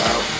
Patience.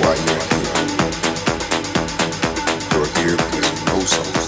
why you're here. You're here because you know something.